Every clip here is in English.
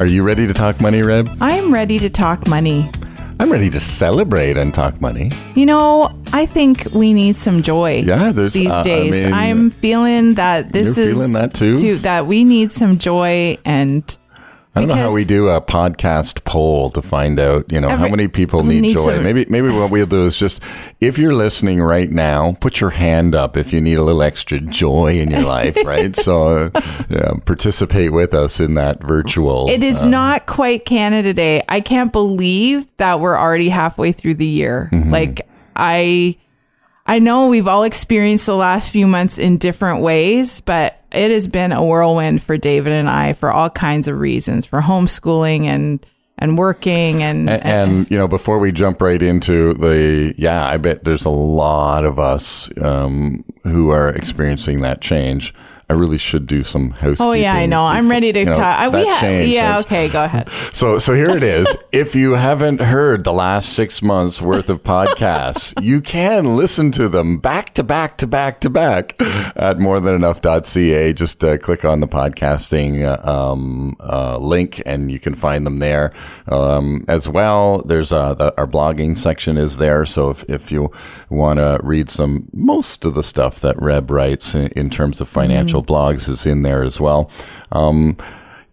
Are you ready to talk money, Reb? I'm ready to talk money. I'm ready to celebrate and talk money. You know, I think we need some joy. Yeah, there's these uh, I days. mean, I'm feeling that this You're is feeling that too? that we need some joy and I don't know how we do a podcast poll to find out, you know, how many people need, joy. some- maybe maybe what we'll do is just if you're listening right now, put your hand up if you need a little extra joy in your life, right? So uh, yeah, participate with us in that virtual. It is uh, not quite Canada Day. I can't believe that we're already halfway through the year. Mm-hmm. Like I I know we've all experienced the last few months in different ways, but it has been a whirlwind for David and I for all kinds of reasons, for homeschooling and and working and, And, and you know, before we jump right into the, yeah, I bet there's a lot of us um, who are experiencing that change. I really should do some housekeeping. Oh yeah, I know. I'm ready to you know, talk. That we ha- yeah, okay, go ahead. So, so here it is. if you haven't heard the last six months worth of podcasts, you can listen to them back to back to back to back at morethanenough.ca. Just uh, click on the podcasting uh, um, uh, link and you can find them there. Um, as well, there's uh, the, our blogging section is there. So if, if you want to read some, most of the stuff that Reb writes in, in terms of financial blogs is in there as well. Um,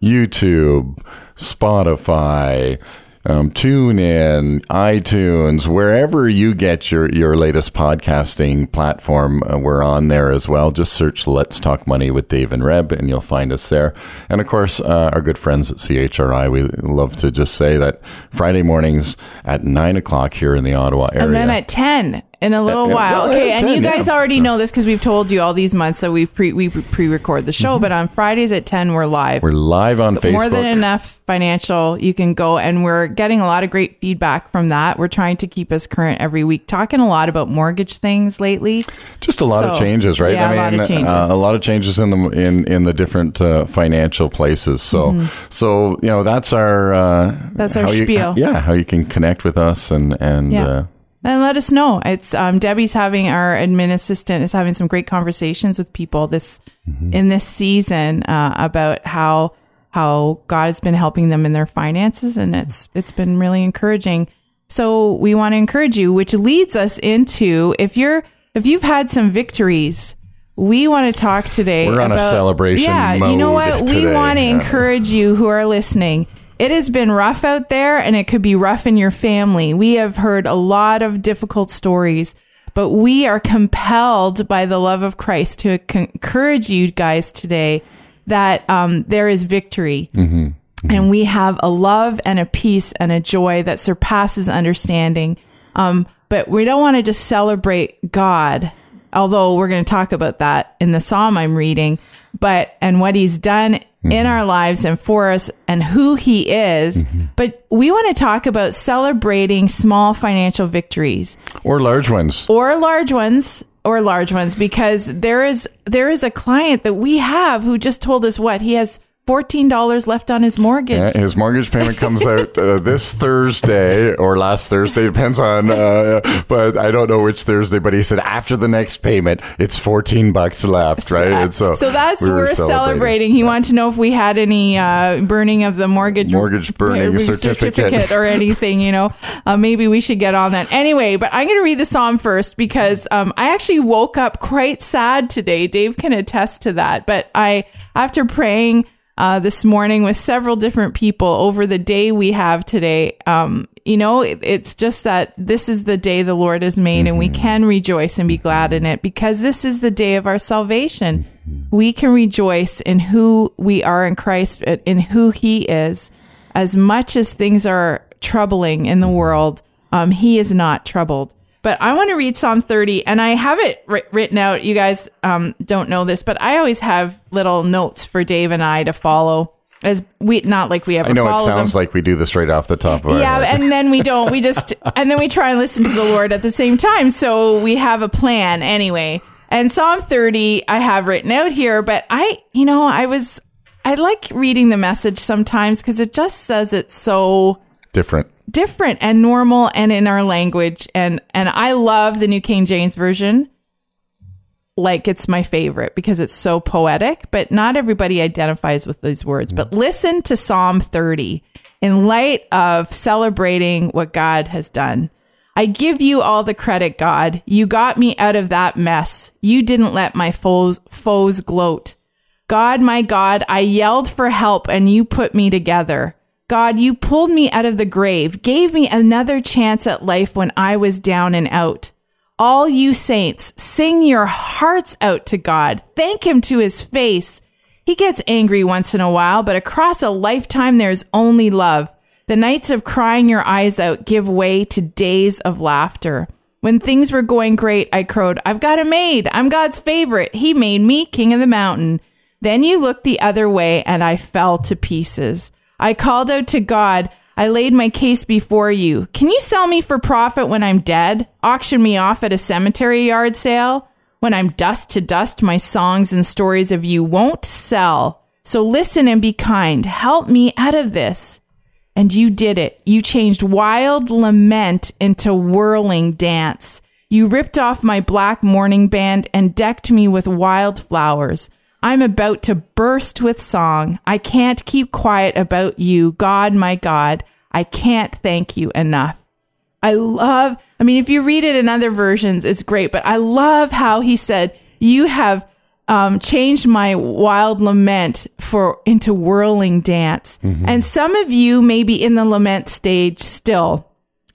YouTube, Spotify, um, TuneIn, iTunes, wherever you get your, your latest podcasting platform, uh, we're on there as well. Just search Let's Talk Money with Dave and Reb and you'll find us there. And of course, uh, our good friends at CHRI, we love to just say that Friday mornings at nine o'clock here in the Ottawa area. And then at 10 in a little while. well, Okay, and 10, you guys yeah. already know this because we've told you all these months that we pre we pre-record the show, but on Fridays at 10 we're live. Mm-hmm. we're live on Facebook. More than enough financial. You can go and we're getting a lot of great feedback from that. We're trying to keep us current every week, talking a lot about mortgage things lately. Just a lot of changes, right? yeah, a lot of changes. Uh, a lot of changes in the in in the different uh, financial places. So so you know that's our uh, Mm-hmm. That's our you- spiel. yeah, how you can connect with us and and Yeah. And let us know. It's um, Debbie's having our admin assistant is having some great conversations with people this Mm-hmm. in this season uh, about how how God has been helping them in their finances, and it's it's been really encouraging. So we want to encourage you, which leads us into if you're if you've had some victories. We want to talk today. We're on a celebration Yeah, you know what? We want to Yeah. encourage you who are listening. It has been rough out there and it could be rough in your family. We have heard a lot of difficult stories, but we are compelled by the love of Christ to encourage you guys today that um, there is victory. And we have a love and a peace and a joy that surpasses understanding. Um, but we don't want to just celebrate God, although we're going to talk about that in the psalm I'm reading, but and what he's done in our lives and for us and who he is. But we want to talk about celebrating small financial victories or large ones. or large ones or large ones because there is there is a client that we have who just told us what he has $14 left on his mortgage. Yeah, his mortgage payment comes out uh, this Thursday or last Thursday, depends on. Uh, but I don't know which Thursday. But he said after the next payment, it's fourteen bucks left, right? And so, So that's we were we're celebrating. He wanted to know if we had any uh, burning of the mortgage Mortgage burning uh, certificate. or anything. You know, uh, maybe we should get on that anyway. But I'm going to read the psalm first because um, I actually woke up quite sad today. Dave can attest to that. But I, after praying uh, this morning with several different people over the day we have today, um, you know, it, it's just that this is the day the Lord has made, and we can rejoice and be glad in it because this is the day of our salvation. We can rejoice in who we are in Christ, in who He is. As much as things are troubling in the world, um, He is not troubled. But I want to read Psalm 30, and I have it wri- written out. You guys um, don't know this, but I always have little notes for Dave and I to follow as we not like we ever I know it sounds them. like we do this straight off the top of our yeah, and then we don't. We just and then we try and listen to the Lord at the same time. So we have a plan anyway. And Psalm 30 I have written out here, but I, you know, I was I like reading the message sometimes because it just says it so Different. Different and normal and in our language. And and I love the New King James version. Like it's my favorite because it's so poetic but not everybody identifies with those words. Mm-hmm. But listen to Psalm 30 in light of celebrating what God has done. I give you all the credit God. You got me out of that mess. You didn't let my foes foes gloat. God, my God, I yelled for help and you put me together. God, you pulled me out of the grave, gave me another chance at life when I was down and out. All you saints, sing your hearts out to God. Thank him to his face. He gets angry once in a while, but across a lifetime, there's only love. The nights of crying your eyes out give way to days of laughter. When things were going great, I crowed, I've got a maid. I'm God's favorite. He made me king of the mountain. Then you looked the other way and I fell to pieces. I called out to God. I laid my case before you. Can you sell me for profit when I'm dead? Auction me off at a cemetery yard sale? When I'm dust to dust, my songs and stories of you won't sell. So listen and be kind. Help me out of this. And you did it. You changed wild lament into whirling dance. You ripped off my black mourning band and decked me with wildflowers. I'm about to burst with song. I can't keep quiet about you, God, my God. I can't thank you enough. I love, I mean, if you read it in other versions, it's great, but I love how he said, You have um, changed my wild lament for into whirling dance. And some of you may be in the lament stage still.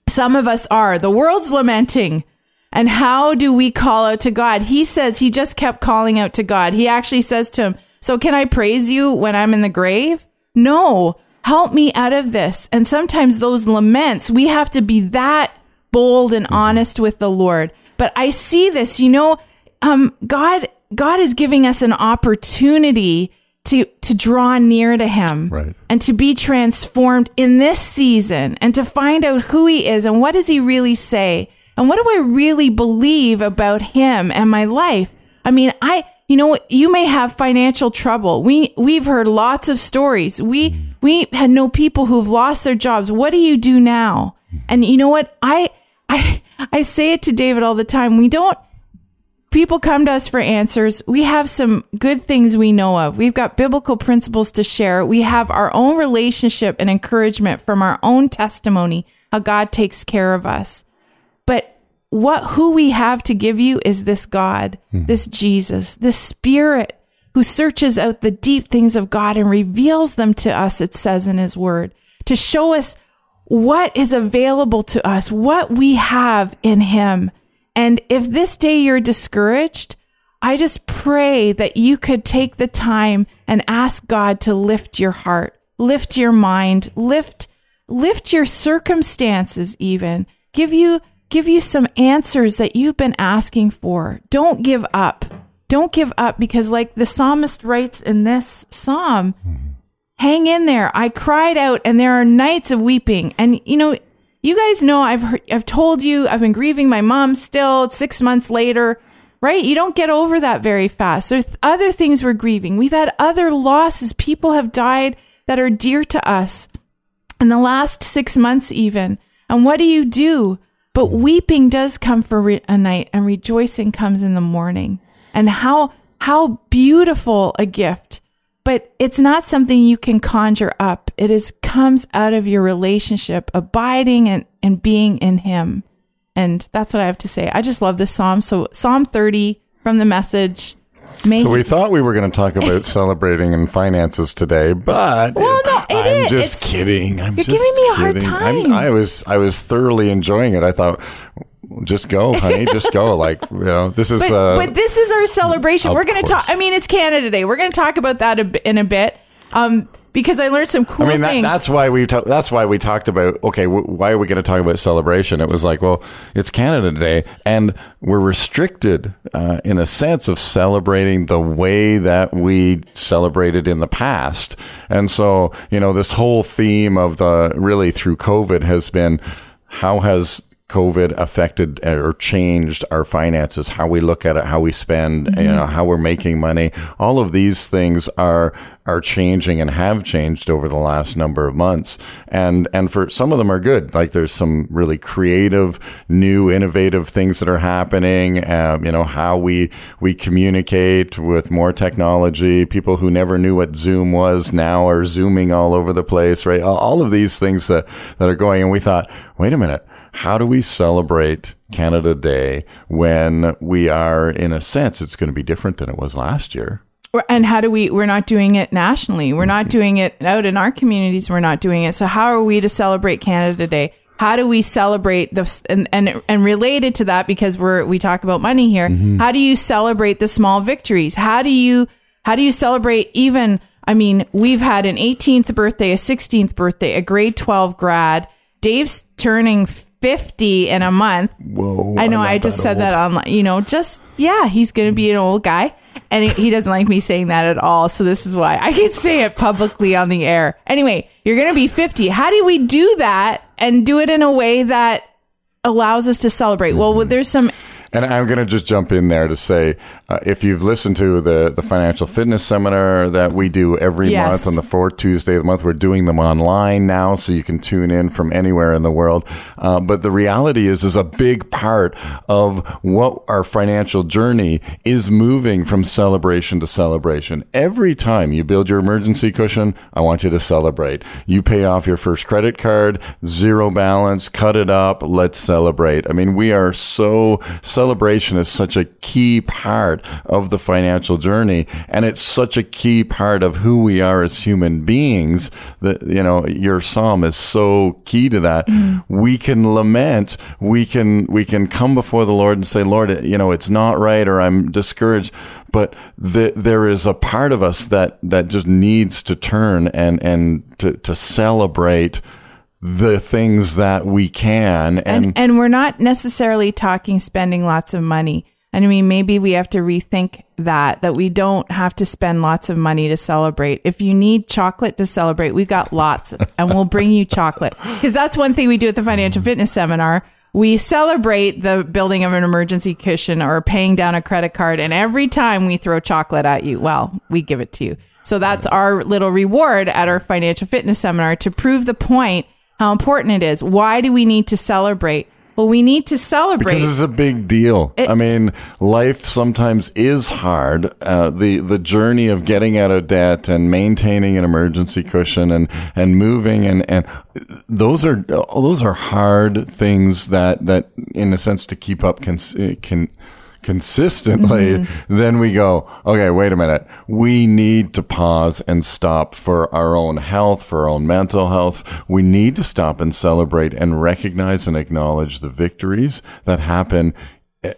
Some of us are. The world's lamenting. And how do we call out to God? He says he just kept calling out to God. He actually says to him, So can I praise you when I'm in the grave? No, help me out of this. And sometimes those laments, we have to be that bold and honest with the Lord. But I see this, you know, um, God, God is giving us an opportunity to, to draw near to him Right. and to be transformed in this season and to find out who he is and what does he really say and what do I really believe about him and my life. I mean, I you know you may have financial trouble. We we've heard lots of stories. We we had know people who've lost their jobs. What do you do now? And you know what? I I I say it to David all the time. We don't people come to us for answers. We have some good things we know of. We've got biblical principles to share. We have our own relationship and encouragement from our own testimony, how God takes care of us. What who we have to give you is this God, hmm. this Jesus, this spirit who searches out the deep things of God and reveals them to us, it says in his word, to show us what is available to us, what we have in him. And if this day you're discouraged, I just pray that you could take the time and ask God to lift your heart, lift your mind, lift lift your circumstances even. Give you give you some answers that you've been asking for. Don't give up. Don't give up because like the psalmist writes in this psalm, hang in there. I cried out and there are nights of weeping. And you know, you guys know I've heard, I've told you I've been grieving my mom still 6 months later, right? You don't get over that very fast. There's other things we're grieving. We've had other losses. People have died that are dear to us in the last 6 months even. And what do you do? But weeping does come for re- a night and rejoicing comes in the morning. And how how beautiful a gift but it's not something you can conjure up. It is comes out of your relationship, abiding and, and being in him. And that's what I have to say. I just love this psalm. So Psalm 30 from the message. May So we thought we were going to talk about celebrating and finances today, but Well, no, it I'm is. just It's- kidding. I'm you're just giving me a hard kidding. I'm- time. I was I was thoroughly enjoying it. I thought, just go, honey, just go. Like you know, this is. but, uh, but this is our celebration. We're going to talk. I mean, it's Canada Day. We're going to talk about that a, in a bit. Um, because I learned some cool things. I mean, that, things. that's why we ta- that's why we talked about okay, w- why are we going to talk about celebration? It was like, well, it's Canada Day, and we're restricted uh, in a sense of celebrating the way that we celebrated in the past, and so you know this whole theme of the really through COVID has been how has COVID affected or changed our finances, how we look at it, how we spend, you know, how we're making money. All of these things are are changing and have changed over the last number of months. And and for some of them are good. Like there's some really creative, new, innovative things that are happening. Um, you know, how we we communicate with more technology. People who never knew what Zoom was now are zooming all over the place, right? All- All of these things that that are going. And we thought, wait a minute how do we celebrate Canada Day when we are, in a sense, it's going to be different than it was last year? And how do we we're not doing it nationally we're not doing it out in our communities we're not doing it so how are we to celebrate canada day how do we celebrate the and and, and related to that because we're we talk about money here mm-hmm. how do you celebrate the small victories how do you how do you celebrate even i mean we've had an 18th birthday a 16th birthday a grade 12 grad dave's turning 50 in a month Whoa! I know. I just said old. that online. You know, just yeah, he's going to be an old guy, and he, doesn't like me saying that at all. So this is why I can say it publicly on the air. Anyway, you're going to be 50. How do we do that and do it in a way that allows us to celebrate? Well, there's some And I'm going to just jump in there to say, uh, if you've listened to the the financial fitness seminar that we do every Yes. month on the fourth Tuesday of the month, we're doing them online now, so you can tune in from anywhere in the world. Uh, but the reality is, is a big part of what our financial journey is moving from celebration to celebration. Every time you build your emergency cushion, I want you to celebrate. You pay off your first credit card, zero balance, cut it up, let's celebrate. I mean, we are so celebration is such a key part of the financial journey and it's such a key part of who we are as human beings that you know your psalm is so key to that. Mm. We can lament we can we can come before the lord and say lord you know it's not right or i'm discouraged but the, there is a part of us that that just needs to turn and and to, to celebrate the things that we can and, and and we're not necessarily talking spending lots of money. And I mean, maybe we have to rethink that, that we don't have to spend lots of money to celebrate. If you need chocolate to celebrate, we've got lots and we'll bring you chocolate. Because that's one thing we do at the financial fitness seminar. We celebrate the building of an emergency cushion or paying down a credit card. And every time we throw chocolate at you, well, we give it to you. So that's our little reward at our financial fitness seminar to prove the point how important it is. Why do we need to celebrate? Well, we need to celebrate. Because it's a big deal. It- I mean, life sometimes is hard. Uh, the the journey of getting out of debt and maintaining an emergency cushion and and moving and and those are those are hard things that that in a sense to keep up can can consistently then we go okay wait a minute. We need to pause and stop for our own health for our own mental health. We need to stop and celebrate and recognize and acknowledge the victories that happen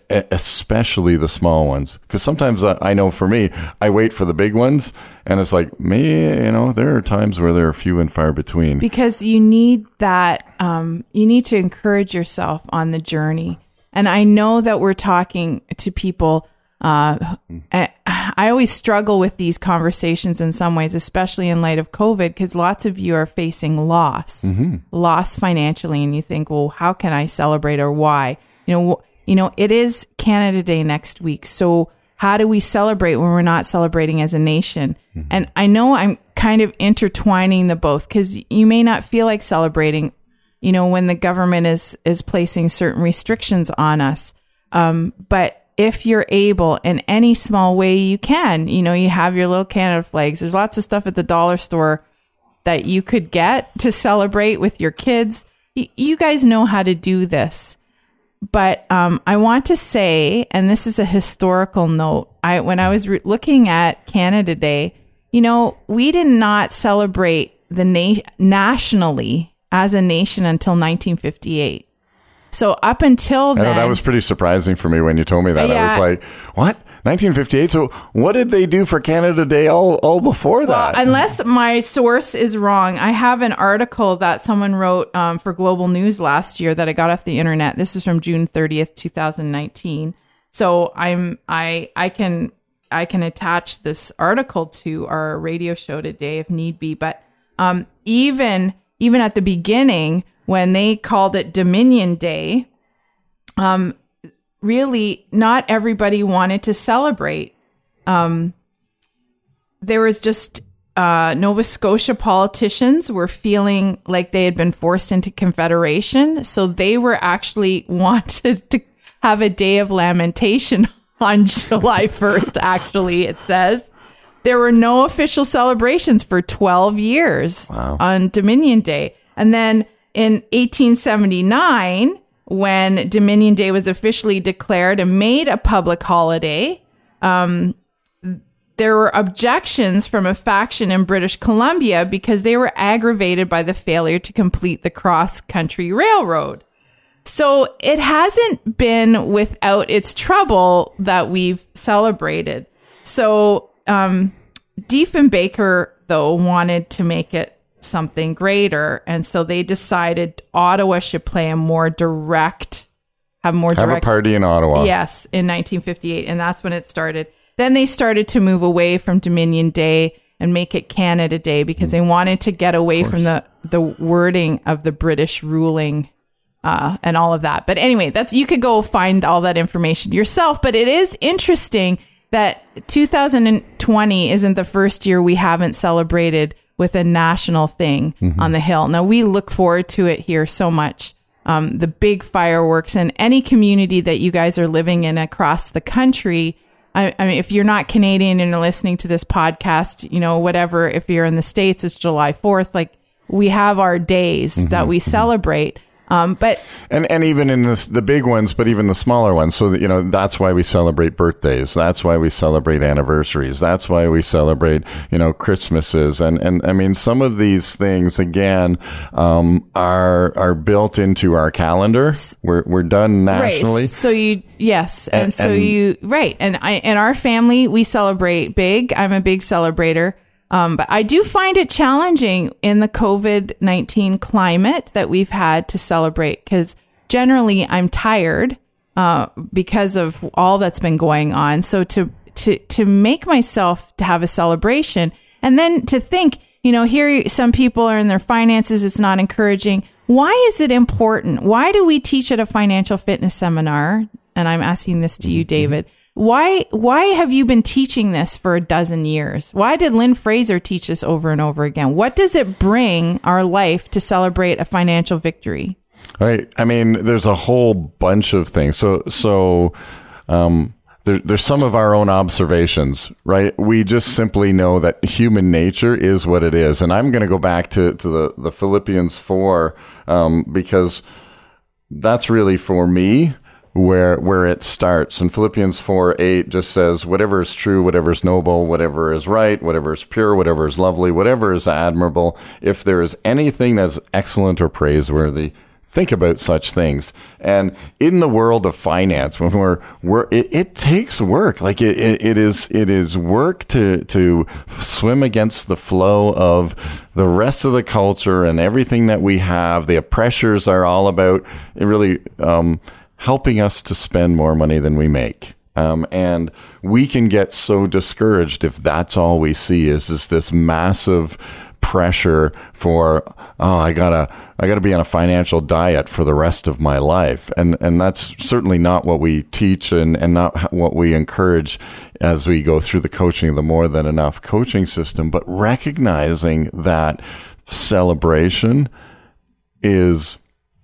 especially the small ones. Because sometimes I, I know for me i wait for the big ones and it's like me you know there are times where there are few and far between. Because you need that um, you need to encourage yourself on the journey and i know that we're talking to people uh, mm-hmm. I, I always struggle with these conversations in some ways especially in light of covid because lots of you are facing loss mm-hmm. loss financially and you think well how can i celebrate or why? You know you know it is canada day next week so how do we celebrate when we're not celebrating as a nation? Mm-hmm. And i know i'm kind of intertwining the both because you may not feel like celebrating you know when the government is is placing certain restrictions on us. Um, but if you're able in any small way you can you know you have your little canada flags there's lots of stuff at the dollar store that you could get to celebrate with your kids. Y- you guys know how to do this. But um, I want to say, and this is a historical note. I when I was re- looking at Canada Day, you know, we did not celebrate the na- nationally as a nation until 1958. So up until I then, know that was pretty surprising for me when you told me that. I was like, "What? 1958. So what did they do for Canada Day all, all before that? Unless my source is wrong, I have an article that someone wrote um, for Global News last year that I got off the internet. This is from June 30th, 2019. So I'm I I can I can attach this article to our radio show today if need be. But um, even even at the beginning when they called it Dominion Day, um, really not everybody wanted to celebrate. Um, there was just uh, Nova Scotia politicians were feeling like they had been forced into confederation, so they were actually wanted to have a day of lamentation on July 1st. Actually, it says there were no official celebrations for 12 years on Dominion Day, and then in 1879 when Dominion Day was officially declared and made a public holiday, um, there were objections from a faction in British Columbia because they were aggravated by the failure to complete the cross country railroad. So it hasn't been without its trouble that we've celebrated. So um, Diefenbaker, though, wanted to make it something greater. And so they decided Ottawa should play a more direct, have more Have a direct. party in Ottawa. Yes, in 1958. And that's when it started. Then they started to move away from Dominion Day and make it Canada Day because they wanted to get away from the, the wording of the British ruling uh, and all of that. But anyway, that's you could go find all that information yourself. But it is interesting that 2020 isn't the first year we haven't celebrated with a national thing mm-hmm. on the hill. Now we look forward to it here so much. Um, the big fireworks and any community that you guys are living in across the country. I, I mean, if you're not Canadian and you're listening to this podcast, you know, whatever, if you're in the States, it's July 4th. Like we have our days that mm-hmm. we mm-hmm. celebrate. Um, but And and even in this, the big ones, but even the smaller ones. So that, you know that's why we celebrate birthdays. That's why we celebrate anniversaries. That's why we celebrate you know Christmases. And and I mean some of these things again um, are are built into our calendar. We're we're done nationally. Right. So you yes, and, And- so and- you right, and I in our family we celebrate big. I'm a big celebrator. Um, but I do find it challenging in the COVID 19 climate that we've had to celebrate because generally I'm tired uh, because of all that's been going on. So to, to, to make myself to have a celebration and then to think, you know, here some people are in their finances, it's not encouraging. Why is it important? Why do we teach at a financial fitness seminar? And I'm asking this to you, David. Why why have you been teaching this for a dozen years? Why did Lynn Fraser teach this over and over again? What does it bring our life to celebrate a financial victory? Right. I mean, there's a whole bunch of things. So, so, um, there, there's some of our own observations, right? We just simply know that human nature is what it is. And I'm going to go back to, to the, the Philippians 4, um, because that's really for me where where it starts. And Philippians 4 8 just says, whatever is true, whatever is noble, whatever is right, whatever is pure, whatever is lovely, whatever is admirable, if there is anything that's excellent or praiseworthy, think about such things. And in the world of finance, when we're, we're it, it takes work. Like it, it, it is it is work to to swim against the flow of the rest of the culture and everything that we have. The pressures are all about it really um, helping us to spend more money than we make. Um, and we can get so discouraged if that's all we see is, is this massive pressure for oh I gotta I gotta be on a financial diet for the rest of my life and and that's certainly not what we teach and and not what we encourage as we go through the coaching the more than enough coaching system but recognizing that celebration is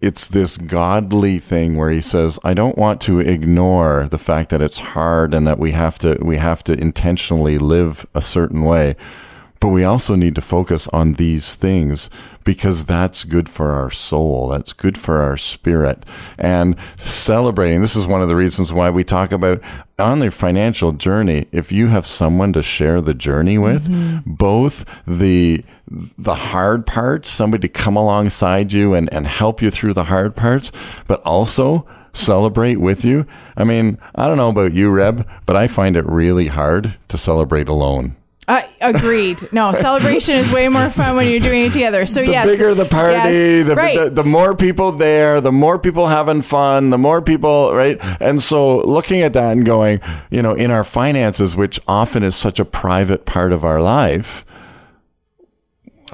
it's this godly thing where he says i don't want to ignore the fact that it's hard and that we have to we have to intentionally live a certain way but we also need to focus on these things because that's good for our soul. That's good for our spirit. And celebrating, this is one of the reasons why we talk about on their financial journey, if you have someone to share the journey with, mm-hmm. both the the hard parts, somebody to come alongside you and, and help you through the hard parts, but also celebrate with you. I mean, I don't know about you, Reb, but I find it really hard to celebrate alone. Uh, agreed. No, celebration is way more fun when you're doing it together. So yes. the yes, bigger the party, yes, the, right. the the more people there, the more people having fun, the more people, right? And so looking at that and going, you know, in our finances, which often is such a private part of our life,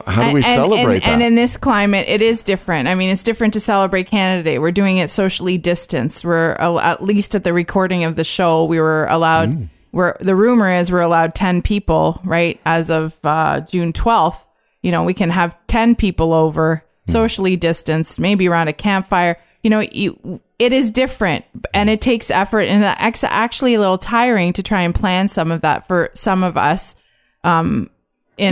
how do we and, celebrate and, that? And in this climate, it is different. I mean, it's different to celebrate Canada Day. We're doing it socially distanced. We're at least at the recording of the show, we were allowed. Mm. We're the rumor is we're allowed ten people, right? As of uh, June twelfth, you know, we can have ten people over, Mm. socially distanced, maybe around a campfire. You know, you, it is different, and it takes effort, and it's actually a little tiring to try and plan some of that for some of us in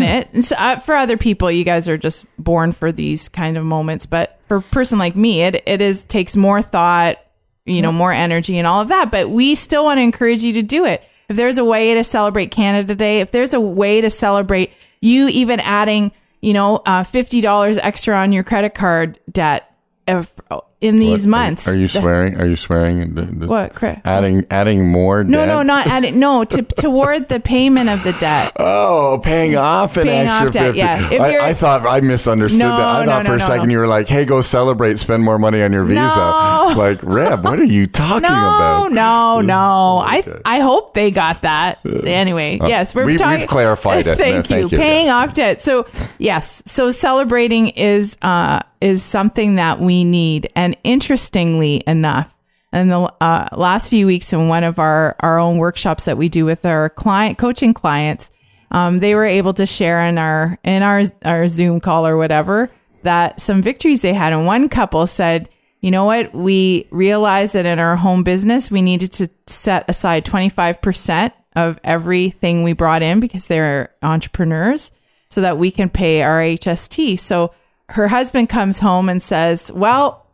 it. And so, uh, for other people, you guys are just born for these kind of moments. But for a person like me, it it is takes more thought, you know, more energy and all of that. But we still want to encourage you to do it. If there's a way to celebrate Canada Day, if there's a way to celebrate you even adding, you know, uh, fifty dollars extra on your credit card debt if, in these What? months. Are, are you swearing? Are you swearing? The- the- What? Cra- Adding adding more? No, debt? no, no, not adding. No, to toward the payment of the debt. Oh, paying off an Paying extra off debt, fifty. yeah. If I, I thought I misunderstood No, that. I thought no, for a no, second no. you were like, "Hey, go celebrate, spend more money on your visa." No. It's like, Reb, what are you talking No, about? no, no. Okay. I I hope they got that. Anyway, yes, we're we- we've clarified it. Thank, No, thank you. you, Paying yes. off debt. So yes, so celebrating is uh is something that we need, and interestingly enough. In the uh, last few weeks, in one of our, our own workshops that we do with our client coaching clients, um, they were able to share in our in our our Zoom call or whatever that some victories they had. And one couple said, "You know what? We realized that in our home business, we needed to set aside twenty five percent of everything we brought in because they're entrepreneurs, so that we can pay our HST." So her husband comes home and says, "Well."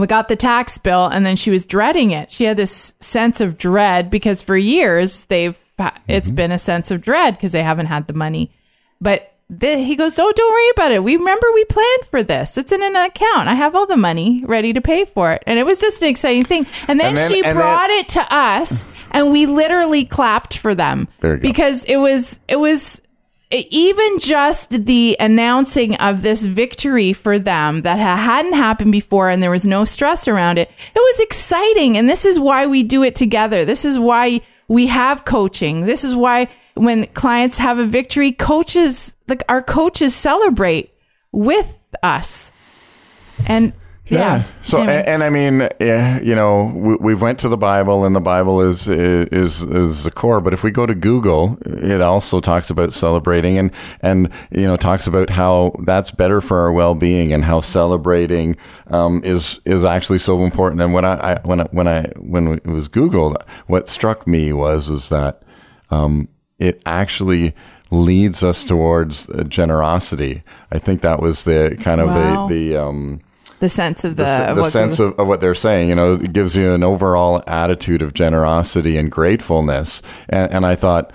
we got the tax bill and then she was dreading it. She had this sense of dread because for years they've it's mm-hmm. been a sense of dread because they haven't had the money. But he goes oh don't worry about it. We remember we planned for this. It's in an account. I have all the money ready to pay for it. And it was just an exciting thing. And then, And then- she and then- brought it to us and we literally clapped for them you go. because it was it was even just the announcing of this victory for them that ha- hadn't happened before and there was no stress around it it was exciting. And this is why we do it together. This is why we have coaching. This is why when clients have a victory coaches like our coaches celebrate with us. And yeah, So, Anyway. and, and I mean, yeah, you know, we, we've went to the Bible, and the Bible is is is the core. But if we go to Google, it also talks about celebrating, and and you know, talks about how that's better for our well being, and how celebrating um, is is actually so important. And when I, I when I, when I when it was Googled, what struck me was is that um, it actually leads us towards uh, generosity. I think that was the kind of Wow. the the um, the sense of the, the, the sense of, of what they're saying, you know, it gives you an overall attitude of generosity and gratefulness. And, and I thought,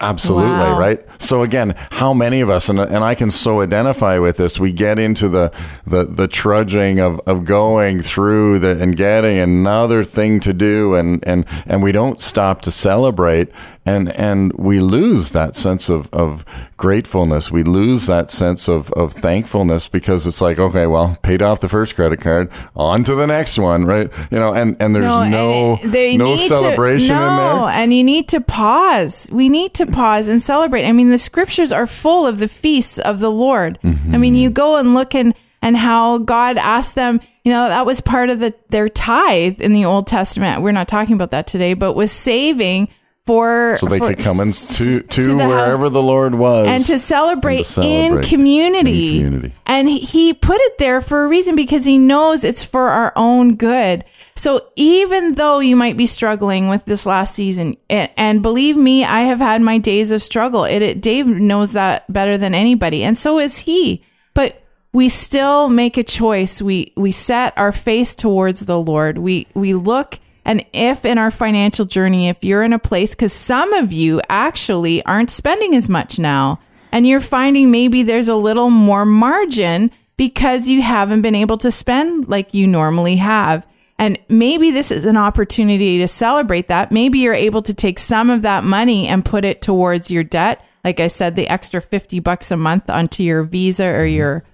absolutely, Wow. right? So again, how many of us, and, and I can so identify with this, we get into the, the, the trudging of, of going through the, and getting another thing to do. And, and, and we don't stop to celebrate and, and we lose that sense of, of gratefulness. We lose that sense of, of thankfulness because it's like, okay, well, paid off the first credit card, on to the next one, right? You know, and, and there's no, no need celebration to, in there. and you need to pause. We need to pause and celebrate. I mean, the scriptures are full of the feasts of the Lord. I mean, you mm-hmm. go and look and and how God asked them. You know, that was part of the their tithe in the Old Testament. We're not talking about that today, but was saving for So they for- could come in to, to, wherever the Lord was. and to celebrate, and to celebrate in community. in community. And he- he put it there for a reason because he knows it's for our own good. So even though you might be struggling with this last season, and, and believe me, I have had my days of struggle. It, it Dave knows that better than anybody, and so is he. But we still make a choice. We we set our face towards the Lord. We we look and if in our financial journey, if you're in a place, because some of you actually aren't spending as much now, and you're finding maybe there's a little more margin because you haven't been able to spend like you normally have. And maybe this is an opportunity to celebrate that. Maybe you're able to take some of that money and put it towards your debt. Like I said, the extra 50 bucks a month onto your visa or your,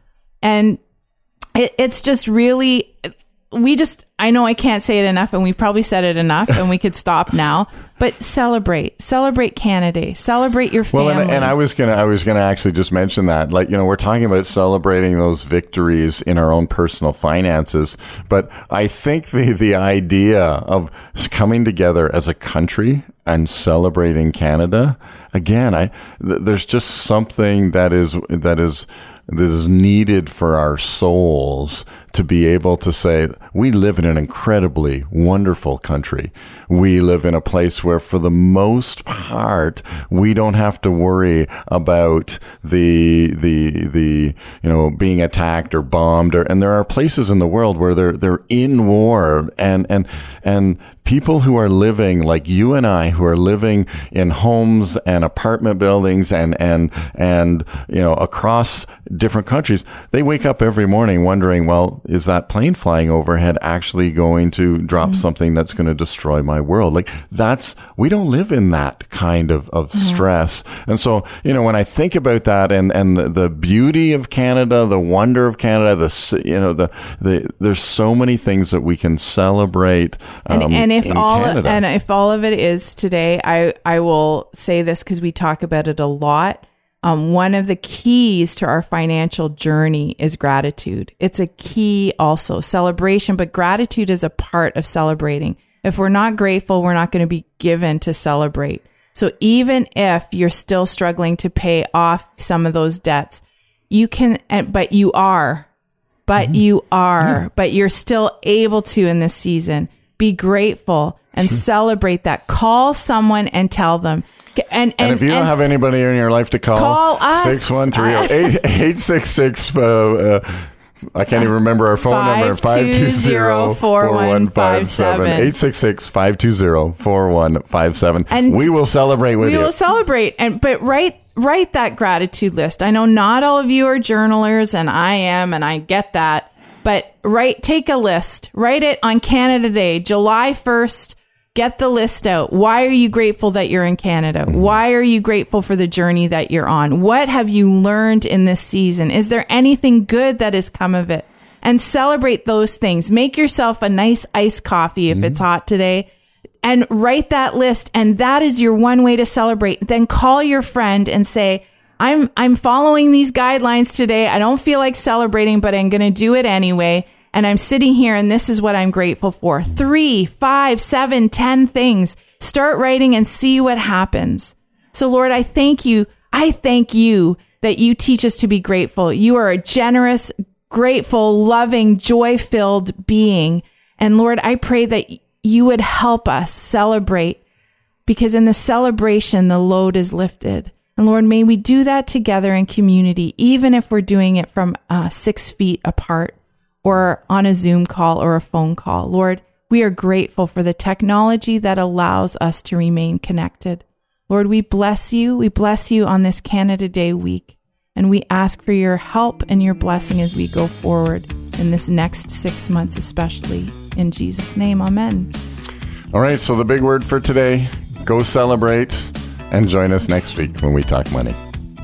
and it, it's just really, we just, I know I can't say it enough and we've probably said it enough and we could stop now, but celebrate, celebrate Canada Day, celebrate your family. Well, and, and I was gonna, I was gonna actually just mention that, like, you know, we're talking about celebrating those victories in our own personal finances, but I think the the idea of coming together as a country and celebrating Canada, again, I th- there's just something that is that is this is needed for our souls to be able to say, we live in an incredibly wonderful country. We live in a place where, for the most part, we don't have to worry about the, the, the, you know, being attacked or bombed or, and there are places in the world where they're, they're in war and, and, and people who are living like you and I, who are living in homes and apartment buildings and, and, and, you know, across different countries, they wake up every morning wondering, well, is that plane flying overhead actually going to drop mm-hmm. something that's going to destroy my world? Like that's, we don't live in that kind of, of mm-hmm. stress. And so, you know, when I think about that and, and the, the beauty of Canada, the wonder of Canada, the, you know, the, the, there's so many things that we can celebrate. Um, and, and, if all, Canada. and if all of it is today, I, I will say this because we talk about it a lot um, one of the keys to our financial journey is gratitude. It's a key also celebration, but gratitude is a part of celebrating. If we're not grateful, we're not going to be given to celebrate. So even if you're still struggling to pay off some of those debts, you can, but you are, but mm-hmm. you are, yeah. but you're still able to in this season be grateful and sure. celebrate that. Call someone and tell them, and, and, and, if you don't have anybody in your life to call, call us. 613 866 uh, uh, I can't even remember our phone number. 520-4157. 866-520-4157. And we will celebrate with we you. We will celebrate. And but write write that gratitude list. I know not all of you are journalers and I am and I get that. But write take a list. Write it on Canada Day, July 1st Get the list out. Why are you grateful that you're in Canada? Mm-hmm. Why are you grateful for the journey that you're on? What have you learned in this season? Is there anything good that has come of it? And celebrate those things. Make yourself a nice iced coffee if mm-hmm. it's hot today and write that list. And that is your one way to celebrate. Then call your friend and say, I'm, I'm following these guidelines today. I don't feel like celebrating, but I'm going to do it anyway and I'm sitting here and this is what I'm grateful for. Three, five, seven, ten things. Start writing and see what happens. So, Lord, I thank you. I thank you that you teach us to be grateful. You are a generous, grateful, loving, joy filled being. And Lord, I pray that you would help us celebrate because in the celebration, the load is lifted. And Lord, may we do that together in community, even if we're doing it from uh, six feet apart or on a Zoom call or a phone call. Lord, we are grateful for the technology that allows us to remain connected. Lord, we bless you. We bless you on this Canada Day week. And we ask for your help and your blessing as we go forward in this next six months, especially. In Jesus' name, amen. All right, so the big word for today go celebrate and join us next week when we talk money.